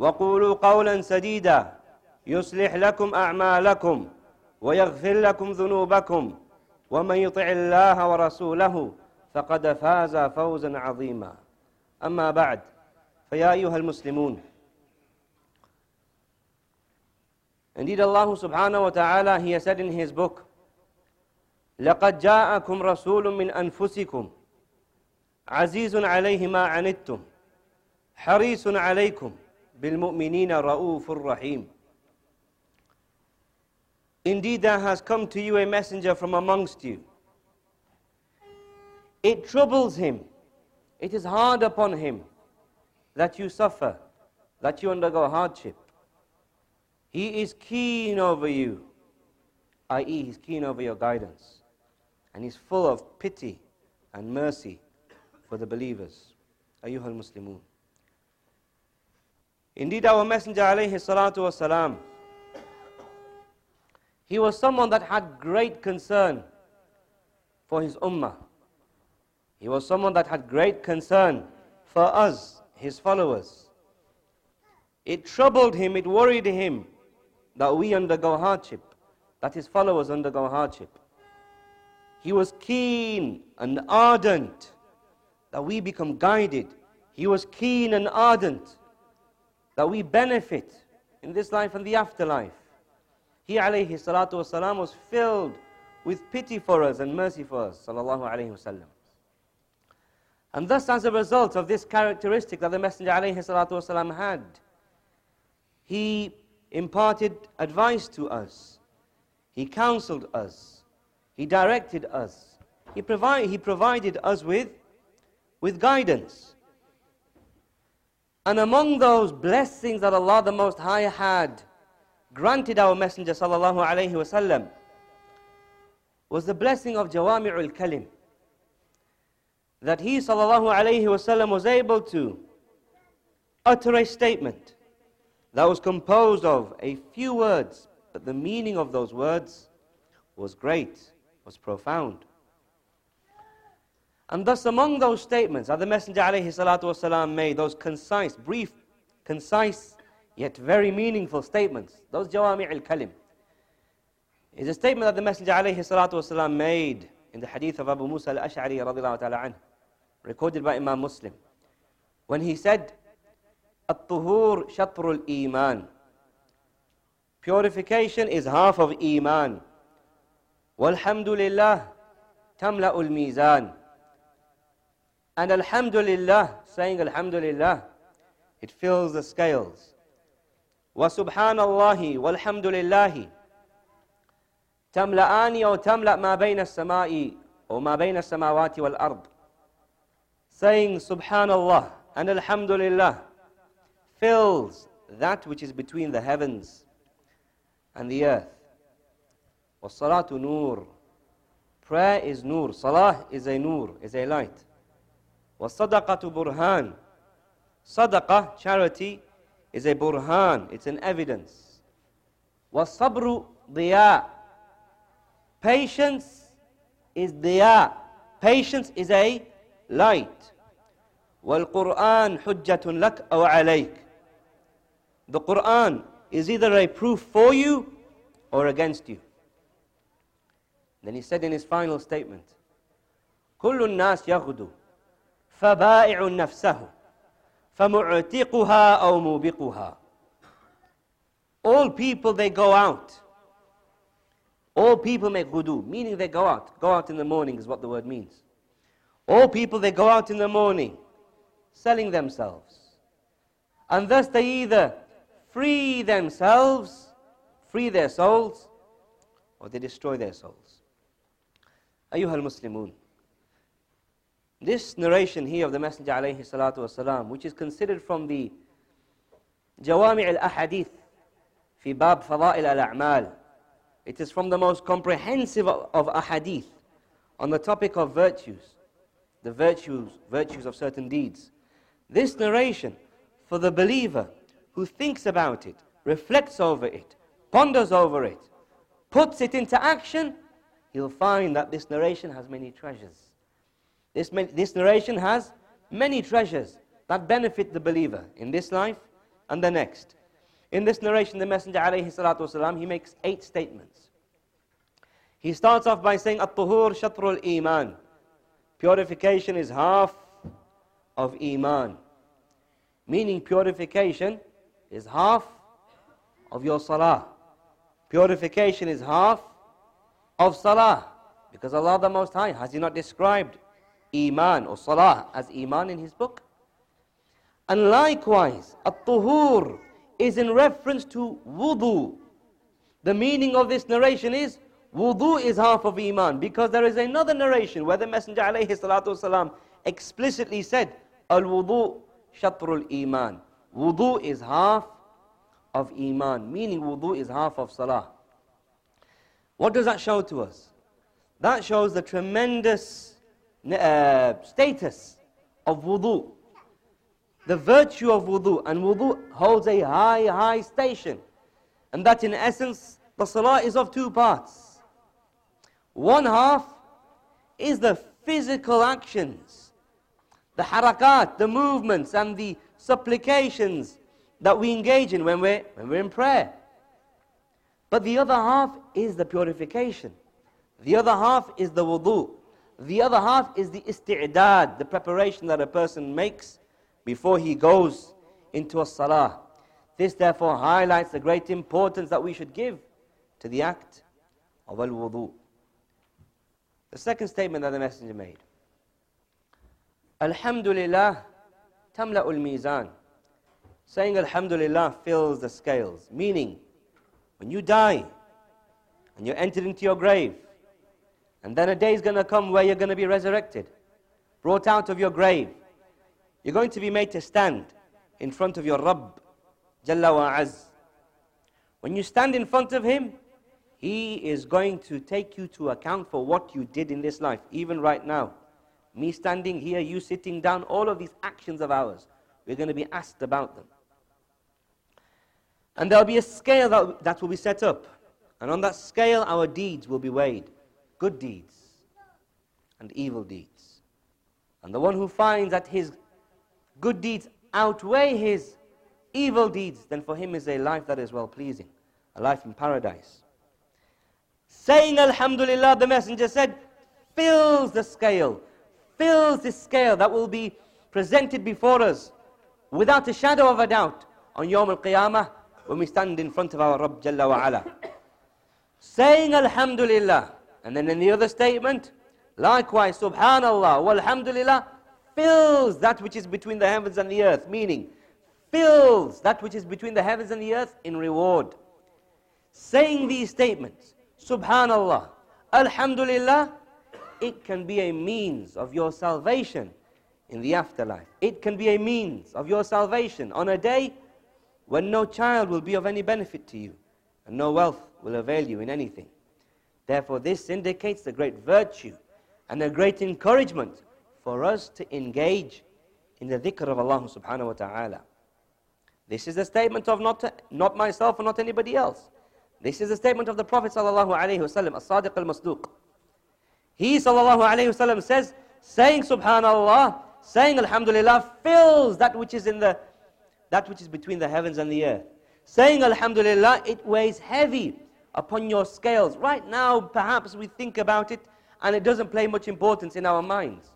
وقولوا قولا سديدا. يصلح لكم أعمالكم ويغفر لكم ذنوبكم. ومن يطع الله ورسوله فقد فاز فوزا عظيما. أما بعد فيا أيها المسلمون Indeed Allah subhanahu wa ta'ala He has said in His book لقد جاءكم رسول من أنفسكم عزيز عليه ما عنتم حريص عليكم. بالمؤمنين رؤوف رحيم Indeed there has come to you a messenger from amongst you. It troubles him. It is hard upon him that you suffer, that you undergo hardship. He is keen over you, i.e., He's keen over your guidance. And He's full of pity and mercy for the believers. Ayyuhal Muslimun. Indeed, our Messenger alayhi salatu wasalam, he was someone that had great concern for his ummah. He was someone that had great concern for us, his followers. It troubled him, it worried him that we undergo hardship, that his followers undergo hardship. He was keen and ardent that we become guided. He was keen and ardent that we benefit in this life and the afterlife. He alayhi salatu wasalam was filled with pity for us and mercy for us, sallallahu alayhi wasallam. And thus, as a result of this characteristic that the Messenger alayhi salatu wasalam had, he imparted advice to us. He counseled us. He directed us. He, provi- he provided us with, with guidance. And among those blessings that Allah the Most High had granted our Messenger sallallahu alaihi wasallam was the blessing of Jawami'ul Kalim. That he sallallahu alaihi wasallam was able to utter a statement that was composed of a few words, but the meaning of those words was great, was profound. And thus, among those statements that the Messenger والسلام, made, those concise, brief, concise, yet very meaningful statements, those Jawami al Kalim, is a statement that the Messenger والسلام, made in the hadith of Abu Musa al Ash'ari, recorded by Imam Muslim, when he said, الطهور شطر الإيمان Purification is half of Iman. والحمد لله تملأ الميزان And Alhamdulillah, saying Alhamdulillah, it fills the scales. وسبحان الله والحمد لله تملأان أو تملأ ما بين السماء أو ما بين السماوات والأرض saying Subhanallah and Alhamdulillah fills that which is between the heavens and the earth. وَالصَّلَاةُ nur. Prayer is nur. Salah is a nur, is a light. وَالصَّدَقَةُ burhan. Sadaqah, charity, is a burhan, it's an evidence. وَالصَّبْرُ ضِيَاء. Patience is diya. Patience is a light. وَالْقُرْآنُ حُجَّةٌ لَكَ أَوْ عَلَيْكَ the Quran is either a proof for you or against you. Then he said in his final statement, كل الناس يغدو فبائع نفسه فمعتقها أو موبقها All people they go out All people make ghudu, meaning they go out. Go out in the morning is what the word means. All people, they go out in the morning, selling themselves. And thus they either free themselves, free their souls, or they destroy their souls. أيها المسلمون this narration here of the Messenger alayhi salatu wasalam, which is considered from the Jawami' al-Ahadith fi bab fada'il al-a'mal. It is from the most comprehensive of ahadith on the topic of virtues, the virtues, virtues of certain deeds. This narration for the believer who thinks about it, reflects over it, ponders over it, puts it into action, he'll find that this narration has many treasures. This, this narration has many treasures that benefit the believer in this life and the next. In this narration, the Messenger والسلام, he makes eight statements. He starts off by saying, At-tuhur shatrul iman. Purification is half of iman. Meaning purification is half of your salah. Purification is half of salah. Because Allah the Most High, has He not described Iman or Salah as Iman in his book. And likewise, At-Tuhur is in reference to Wudu. The meaning of this narration is Wudu is half of Iman because there is another narration where the Messenger alayhi explicitly said, Al-Wudu shatrul Iman. Wudu is half of Iman, meaning wudu is half of Salah. What does that show to us? That shows the tremendous uh, status of wudu, the virtue of wudu, and wudu holds a high, high station. And that in essence, the salah is of two parts. One half is the physical actions, the harakat, the movements, and the supplications that we engage in when we're, when we're in prayer. But the other half is the purification. The other half is the wudu. The other half is the isti'dad, the preparation that a person makes before he goes into a salah. This therefore highlights the great importance that we should give to the act of al-wudu. The second statement that the Messenger made. Alhamdulillah tamla'ul mizan. Saying Alhamdulillah fills the scales. Meaning, when you die and you're entered into your grave, and then a day is going to come where you're going to be resurrected, brought out of your grave, you're going to be made to stand in front of your Rabb, Jalla wa Az. When you stand in front of Him, He is going to take you to account for what you did in this life, even right now. Me standing here, you sitting down, all of these actions of ours, we're going to be asked about them. And there'll be a scale that, that will be set up. And on that scale, our deeds will be weighed good deeds and evil deeds. And the one who finds that his good deeds outweigh his evil deeds, then for him is a life that is well pleasing, a life in paradise. Saying Alhamdulillah, the Messenger said, fills the scale, fills the scale that will be presented before us without a shadow of a doubt on Yawm al Qiyamah when we stand in front of our Rabb Jalla wa ala. Saying Alhamdulillah, and then in the other statement, likewise, Subhanallah, walhamdulillah, fills that which is between the heavens and the earth, meaning fills that which is between the heavens and the earth in reward. Saying these statements, Subhanallah, Alhamdulillah, it can be a means of your salvation in the afterlife. It can be a means of your salvation on a day when no child will be of any benefit to you and no wealth will avail you in anything. Therefore, this indicates the great virtue and a great encouragement for us to engage in the dhikr of Allah subhanahu wa ta'ala. This is a statement of not, not myself or not anybody else. This is a statement of the Prophet sallallahu alayhi wasallam, as-sadiq al-masduq. He sallallahu alayhi wasallam says, saying subhanallah, saying alhamdulillah fills that which is in the that which is between the heavens and the earth. Saying alhamdulillah, it weighs heavy upon your scales. Right now, perhaps we think about it and it doesn't play much importance in our minds.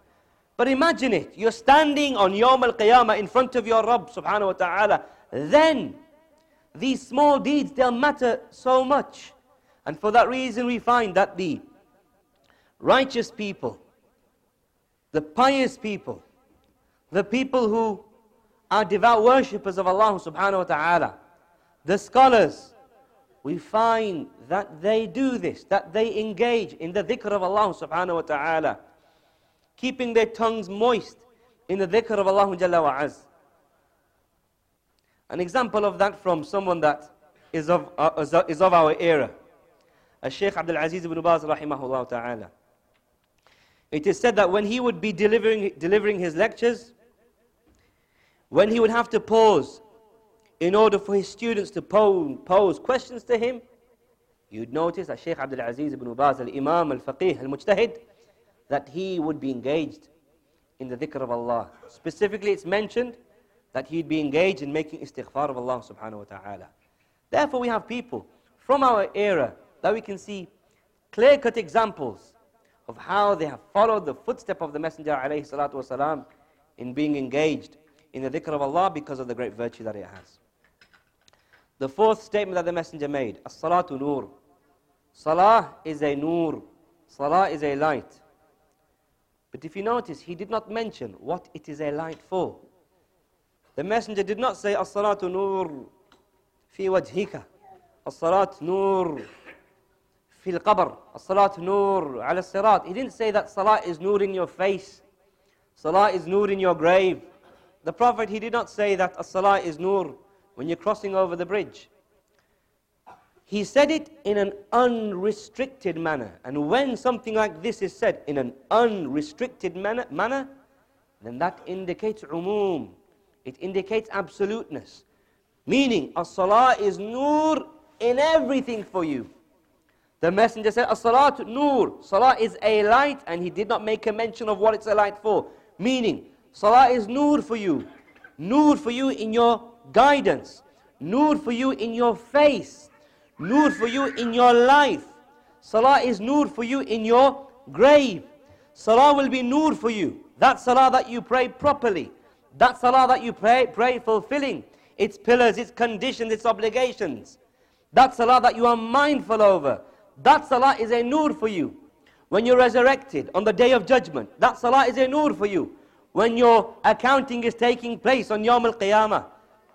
But imagine it. You're standing on Yawm al-Qiyamah in front of your Rabb subhanahu wa ta'ala. Then, these small deeds, they'll matter so much. And for that reason, we find that the righteous people, the pious people, the people who are devout worshippers of Allah subhanahu wa ta'ala, the scholars, we find that they do this, that they engage in the dhikr of Allah subhanahu wa ta'ala, keeping their tongues moist in the dhikr of Allah Jalla wa Az. An example of that from someone that is of, uh, is of our era. A Sheikh Abdul Aziz ibn Baz rahimahullah ta'ala. It is said that when he would be delivering, delivering his lectures, when he would have to pause in order for his students to pose, questions to him, you'd notice that Sheikh Abdul Aziz ibn Baz, al-Imam, al-Faqih, al-Mujtahid, that he would be engaged in the dhikr of Allah. Specifically, it's mentioned that he'd be engaged in making istighfar of Allah subhanahu wa ta'ala. Therefore, we have people from our era that we can see clear-cut examples of how they have followed the footstep of the Messenger alayhi salatu wasalam in being engaged in the dhikr of Allah because of the great virtue that it has. The fourth statement that the Messenger made, As-salatu nur. Salah is a nur. Salah is a light. But if you notice, he did not mention what it is a light for. The messenger did not say, As-salatu nur fi wajhika. "As-salatu-nur fi al-qabr. "As-salatu-nur ala sirat. He didn't say that salah is nur in your face. Salah is nur in your grave. The Prophet, he did not say that as-salah is nur when you're crossing over the bridge he said it in an unrestricted manner and when something like this is said in an unrestricted manner, manner then that indicates umum it indicates absoluteness meaning a salah is nur in everything for you the messenger said, As-salat nur. Salah is a light, and he did not make a mention of what it's a light for. Meaning, salah is nur for you. Nur for you in your guidance. Nur for you in your face. Nur for you in your life. Salah is nur for you in your grave. Salah will be nur for you. That salah that you pray properly. That salah that you pray, pray fulfilling its pillars, its conditions, its obligations. That salah that you are mindful over. That salah is a nur for you. When you're resurrected on the day of judgment, that salah is a nur for you. When your accounting is taking place on Yawm al-Qiyamah,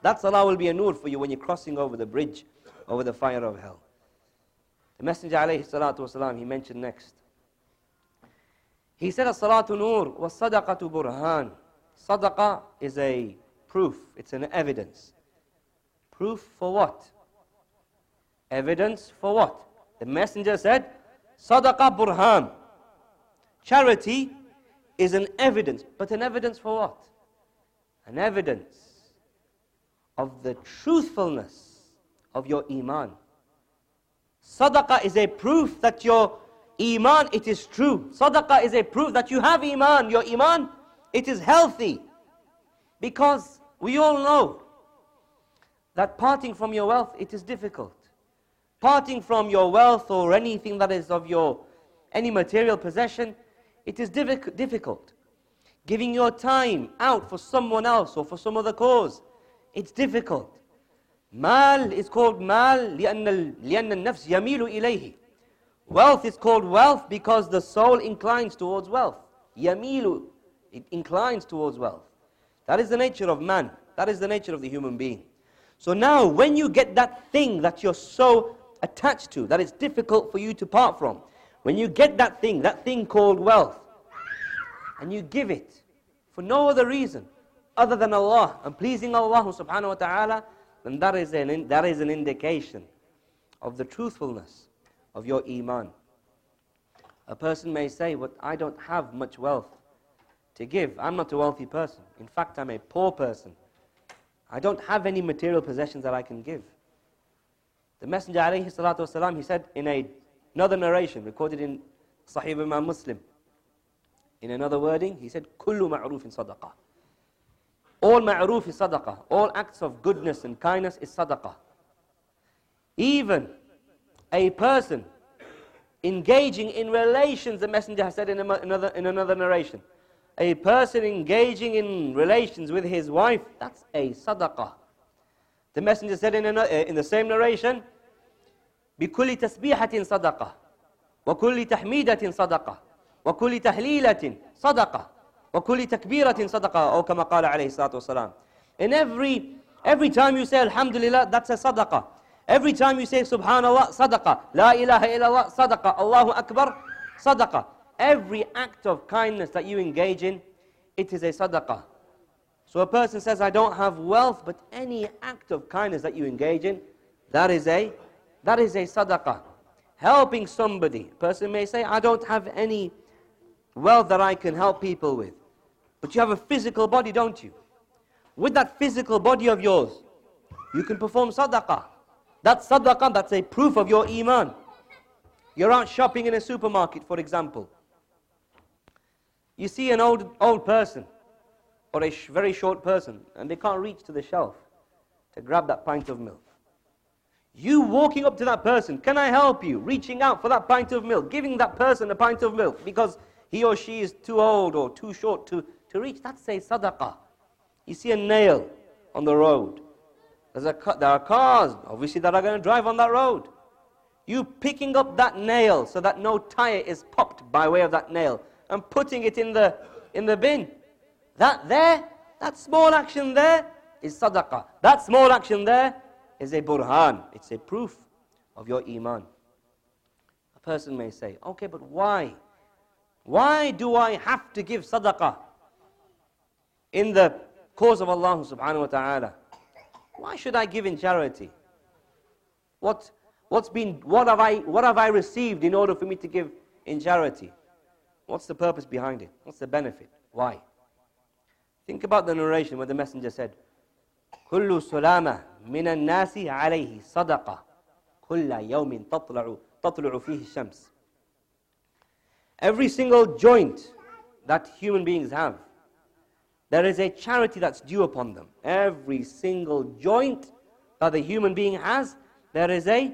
that salah will be a nur for you when you're crossing over the bridge, over the fire of hell. The Messenger alayhi salatu wasalam, he mentioned next. He said, As-salatu nur was sadaqatu burhan. Sadaqah is a proof, it's an evidence. Proof for what? Evidence for what? The messenger said, Sadaqa burhan. Charity is an evidence. But an evidence for what? An evidence of the truthfulness of your iman. Sadaqah is a proof that your iman, it is true. Sadaqah is a proof that you have iman. Your iman, it is healthy. Because we all know that parting from your wealth, it is difficult parting from your wealth or anything that is of your any material possession, it is difficult. Giving your time out for someone else or for some other cause, it's difficult. Mal is called mal لأن لأن النفس يميل إليه. Wealth is called wealth because the soul inclines towards wealth. Yamilu, it inclines towards wealth. That is the nature of man. That is the nature of the human being. So now, when you get that thing that you're so attached to, that it's difficult for you to part from. When you get that thing, that thing called wealth, and you give it for no other reason other than Allah and pleasing Allah subhanahu wa ta'ala, then that is, an, that is an indication of the truthfulness of your iman. A person may say, but I don't have much wealth to give. I'm not a wealthy person. In fact, I'm a poor person. I don't have any material possessions that I can give. The Messenger wasalam, he said in a, another narration recorded in Sahih Imam Muslim, in another wording, he said, Kullu ma'rufin sadaqah. All ma'ruf is sadaqah. All acts of goodness and kindness is sadaqah. Even a person engaging in relations, the Messenger has said in another, in another narration, a person engaging in relations with his wife, that's a sadaqah. The messenger said in, a, in the same narration, بكل تسبيحة صدقة وكل تحميدة صدقة وكل تهليلة صدقة وكل تكبيرة صدقة أو كما قال عليه الصلاة والسلام In every, every time you say Alhamdulillah, that's a sadaqah. Every time you say Subhanallah, sadaqah. La ilaha illallah, sadaqah. Allahu Akbar, sadaqah. Every act of kindness that you engage in, it is a sadaqah. So a person says, I don't have wealth, but any act of kindness that you engage in, that is a, that is a sadaqah. Helping somebody. A person may say, I don't have any wealth that I can help people with. But you have a physical body, don't you? With that physical body of yours, you can perform sadaqah. That sadaqah, that's a proof of your iman. You're out shopping in a supermarket, for example. You see an old, old person, or a sh very short person, and they can't reach to the shelf to grab that pint of milk. You walking up to that person, can I help you? Reaching out for that pint of milk, giving that person a pint of milk because he or she is too old or too short to, to reach. That's a sadaqah. You see a nail on the road. A, there are cars, obviously, that are going to drive on that road. You picking up that nail so that no tire is popped by way of that nail and putting it in the, in the bin. That there, that small action there is sadaqah. That small action there is a burhan. It's a proof of your iman. A person may say, okay, but why? Why do I have to give sadaqah in the cause of Allah subhanahu wa ta'ala? Why should I give in charity? What, what's been, what, have I, what have I received in order for me to give in charity? What's the purpose behind it? What's the benefit? Why? Think about the narration where the messenger said, كل سلامة من الناس عليه صدقة كل يوم تطلع تطلع فيه الشمس Every single joint that human beings have, there is a charity that's due upon them. Every single joint that the human being has, there is a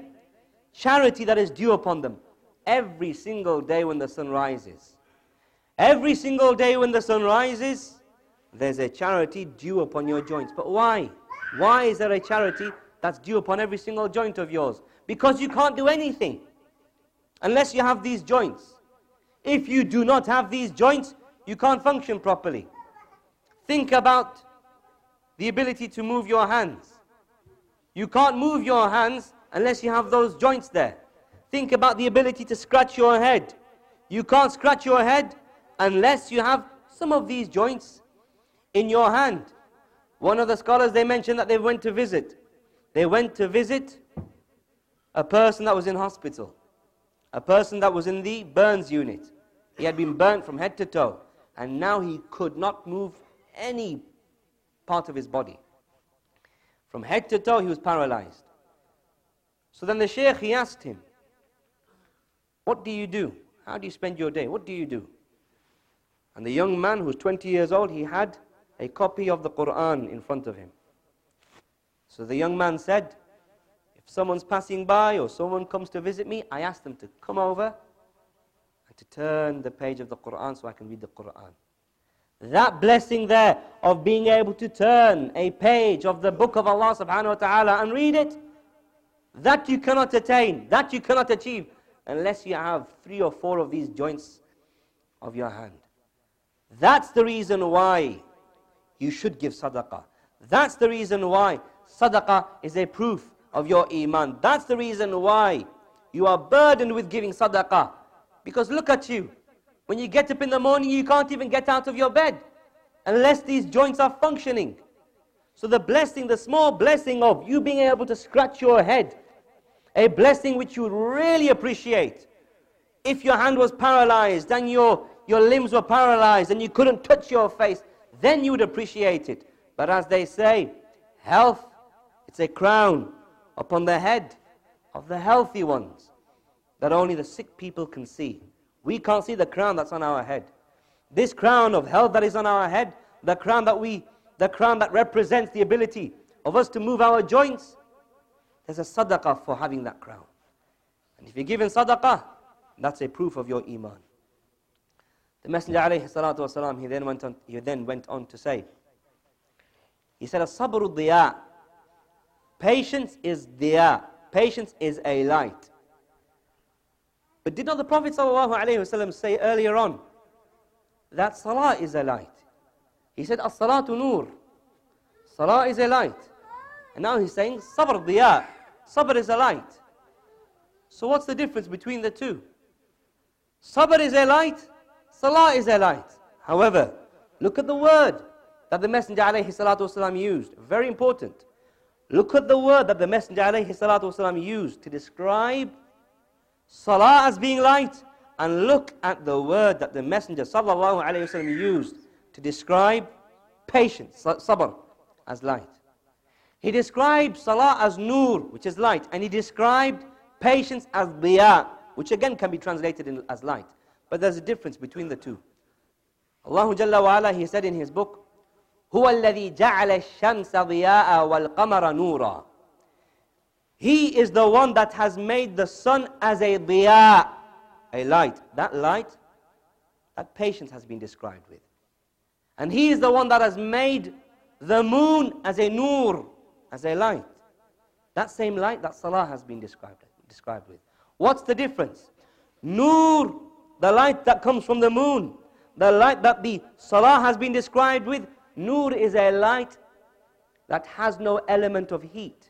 charity that is due upon them. Every single day when the sun rises. Every single day when the sun rises, there's a charity due upon your joints. But why? Why is there a charity that's due upon every single joint of yours? Because you can't do anything unless you have these joints. If you do not have these joints, you can't function properly. Think about the ability to move your hands. You can't move your hands unless you have those joints there. Think about the ability to scratch your head. You can't scratch your head unless you have some of these joints in your hand. One of the scholars, they mentioned that they went to visit. They went to visit a person that was in hospital. A person that was in the burns unit. He had been burnt from head to toe, and now he could not move any part of his body. From head to toe, he was paralyzed. So then the sheikh, he asked him, What do you do? How do you spend your day? What do you do? And the young man, who was 20 years old, he had a copy of the Quran in front of him. So the young man said, If someone's passing by or someone comes to visit me, I ask them to come over and to turn the page of the Quran so I can read the Quran. That blessing there of being able to turn a page of the book of Allah subhanahu wa ta'ala and read it, that you cannot attain, that you cannot achieve unless you have three or four of these joints of your hand. That's the reason why you should give sadaqah. That's the reason why sadaqah is a proof of your iman. That's the reason why you are burdened with giving sadaqah. Because look at you. When you get up in the morning, you can't even get out of your bed unless these joints are functioning. So the blessing, the small blessing of you being able to scratch your head, a blessing which you would really appreciate. If your hand was paralyzed and your, your limbs were paralyzed and you couldn't touch your face, then you would appreciate it. But as they say, health, it's a crown upon the head of the healthy ones that only the sick people can see. We can't see the crown that's on our head. This crown of health that is on our head, the crown that we, the crown that represents the ability of us to move our joints, there's a sadaqah for having that crown. And if you're given sadaqah, that's a proof of your iman. The Messenger alayhi salatu wasalam, he then went on, he then went on to say, he said, As-sabru diya. Patience is diya. Patience is a light. But did not the Prophet ﷺ say earlier on that salah is a light? He said, As-salatu nur. Salah is a light. And now he's saying, Sabr diya. Sabr is a light. So what's the difference between the two? Sabr is a light, Salah is a light. However, look at the word that the Messenger والسلام, used. Very important. Look at the word that the Messenger والسلام, used to describe Salah as being light, and look at the word that the Messenger وسلم, used to describe patience, sabr, as light. He described Salah as nur, which is light, and he described patience as diya, which again can be translated in, as light. But there's a difference between the two. Allah Jalla wa ala, He said in His book, هو الذي جعل الشمس ضياء والقمر نورا he is the one that has made the sun as a diya, a light. That light, that patience has been described with. And He is the one that has made the moon as a nur, as a light. That same light that Salah has been described, described with. What's the difference? Nur, the light that comes from the moon, the light that the Salah has been described with, Nur is a light that has no element of heat.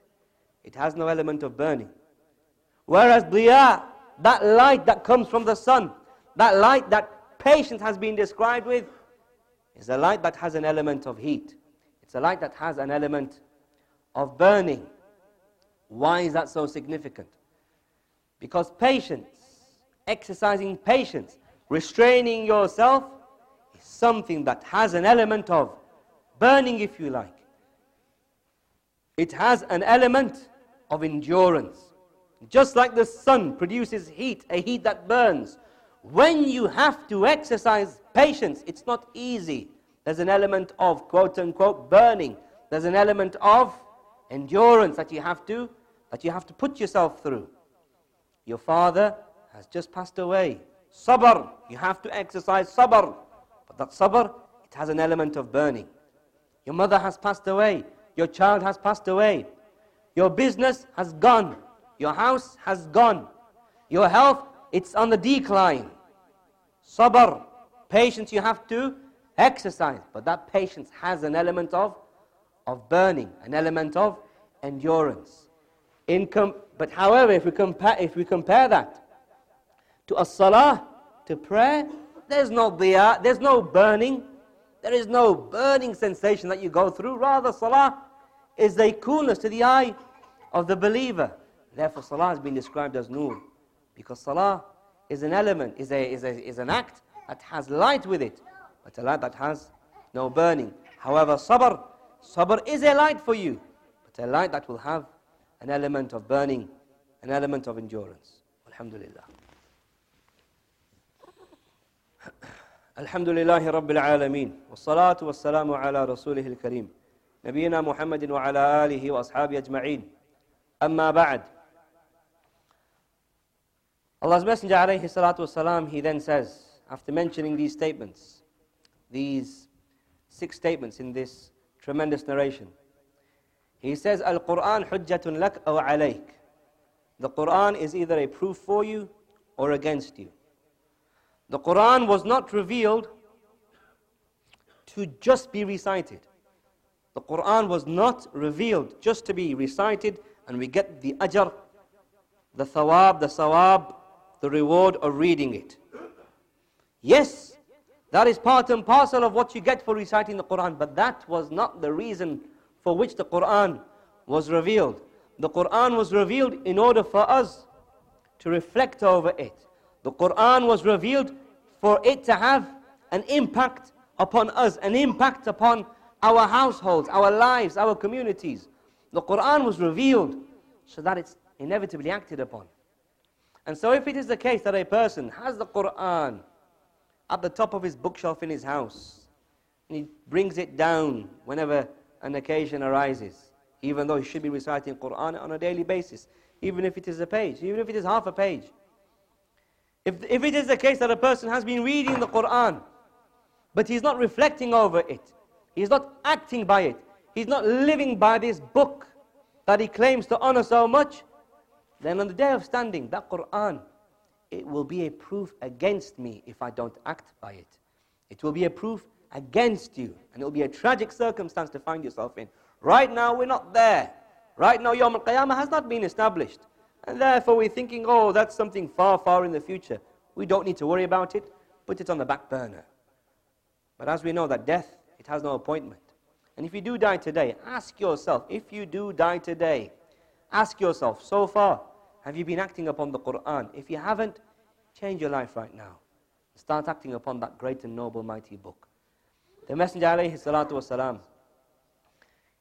It has no element of burning. Whereas diya, that light that comes from the sun, that light that patience has been described with, is a light that has an element of heat. It's a light that has an element of burning. Why is that so significant? Because patience, exercising patience, restraining yourself, is something that has an element of burning, if you like. It has an element of endurance. Just like the sun produces heat, a heat that burns. When you have to exercise patience, it's not easy. There's an element of quote unquote burning. There's an element of endurance that you have to that you have to put yourself through. Your father has just passed away. Sabr, you have to exercise sabr. But that sabr, it has an element of burning. Your mother has passed away. Your child has passed away. Your business has gone. Your house has gone. Your health, it's on the decline. Sabr, patience you have to exercise. But that patience has an element of, of burning, an element of endurance. But however, if we, compare, if we compare that to a salah, to prayer, there's no there's no burning, there is no burning sensation that you go through. Rather, salah is a coolness to the eye of the believer. Therefore, salah has been described as nur. Because salah is an element, is, a, is, a, is an act that has light with it, but a light that has no burning. However, sabr, sabr is a light for you, but a light that will have an element of burning, an element of endurance. Alhamdulillah. الحمد لله رب العالمين والصلاة والسلام على رسوله الكريم نبينا محمد وعلى آله وأصحابه أجمعين أما بعد Allah's Messenger alayhi salatu wasalam, he then says, after mentioning these statements, these six statements in this tremendous narration, he says, Al-Quran hujjatun lak aw alayk. The Quran is either a proof for you or against you. The Quran was not revealed to just be recited. The Quran was not revealed just to be recited and we get the ajr, the thawab, the sawab, the reward of reading it. Yes, that is part and parcel of what you get for reciting the Quran, but that was not the reason for which the Quran was revealed. The Quran was revealed in order for us to reflect over it. The Quran was revealed for it to have an impact upon us, an impact upon our households, our lives, our communities. The Quran was revealed so that it's inevitably acted upon. And so if it is the case that a person has the Quran at the top of his bookshelf in his house, and he brings it down whenever an occasion arises, even though he should be reciting Quran on a daily basis, even if it is a page, even if it is half a page. If, if it is the case that a person has been reading the Quran, but he's not reflecting over it, he's not acting by it, he's not living by this book that he claims to honor so much, then on the day of standing, that Quran it will be a proof against me if I don't act by it. It will be a proof against you, and it will be a tragic circumstance to find yourself in. Right now, we're not there. Right now, Yom Al Qiyamah has not been established. And therefore, we're thinking, oh, that's something far, far in the future. We don't need to worry about it. Put it on the back burner. But as we know that death, it has no appointment. And if you do die today, ask yourself, if you do die today, ask yourself, so far, have you been acting upon the Quran? If you haven't, change your life right now. Start acting upon that great and noble, mighty book. The Messenger, alayhi salatu wasalam,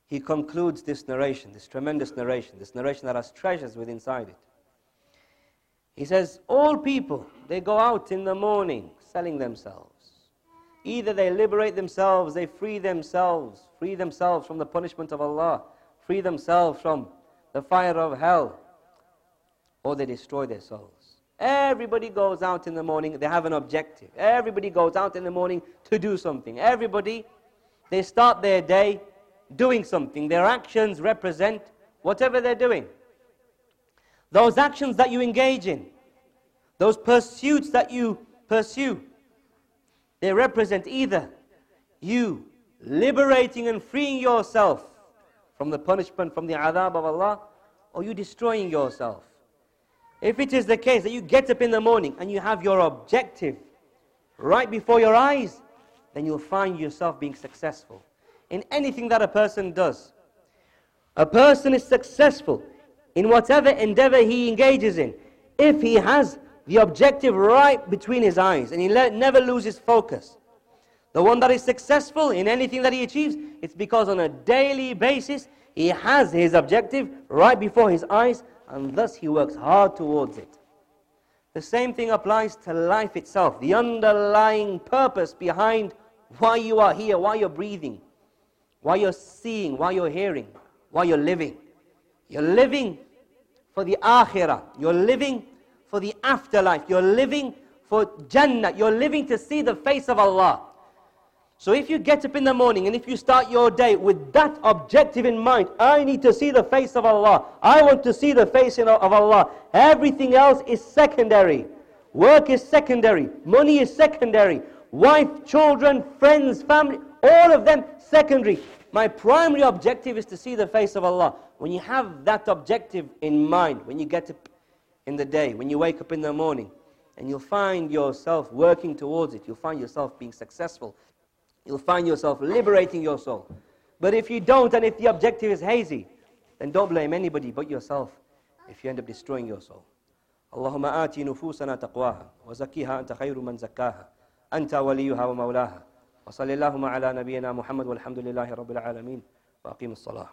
he concludes this narration, this tremendous narration, this narration that has treasures within inside it. He says, All people, they go out in the morning selling themselves. Either they liberate themselves, they free themselves, free themselves from the punishment of Allah, free themselves from the fire of hell, or they destroy their souls. Everybody goes out in the morning, they have an objective. Everybody goes out in the morning to do something. Everybody, they start their day doing something. Their actions represent whatever they're doing. Those actions that you engage in, those pursuits that you pursue, they represent either you liberating and freeing yourself from the punishment, from the adhab of Allah, or you destroying yourself. If it is the case that you get up in the morning and you have your objective right before your eyes, then you'll find yourself being successful in anything that a person does. A person is successful in whatever endeavor he engages in if he has the objective right between his eyes and he never loses focus. The one that is successful in anything that he achieves, it's because on a daily basis he has his objective right before his eyes and thus he works hard towards it. The same thing applies to life itself, the underlying purpose behind why you are here, why you're breathing, why you're seeing, why you're hearing, why you're living. You're living for the akhirah. You're living for the afterlife. You're living for Jannah. You're living to see the face of Allah. So if you get up in the morning and if you start your day with that objective in mind, I need to see the face of Allah. I want to see the face of Allah. Everything else is secondary. Work is secondary. Money is secondary. Wife, children, friends, family, all of them secondary. My primary objective is to see the face of Allah. When you have that objective in mind, when you get up in the day, when you wake up in the morning, and you'll find yourself working towards it, you'll find yourself being successful, you'll find yourself liberating your soul. But if you don't, and if the objective is hazy, then don't blame anybody but yourself if you end up destroying your soul. اللهم آتي نفوسنا تقواها وزكيها أنت خير من زكاها أنت وليها ومولاها وصل اللهم على نبينا محمد والحمد لله رب العالمين وأقيم الصلاة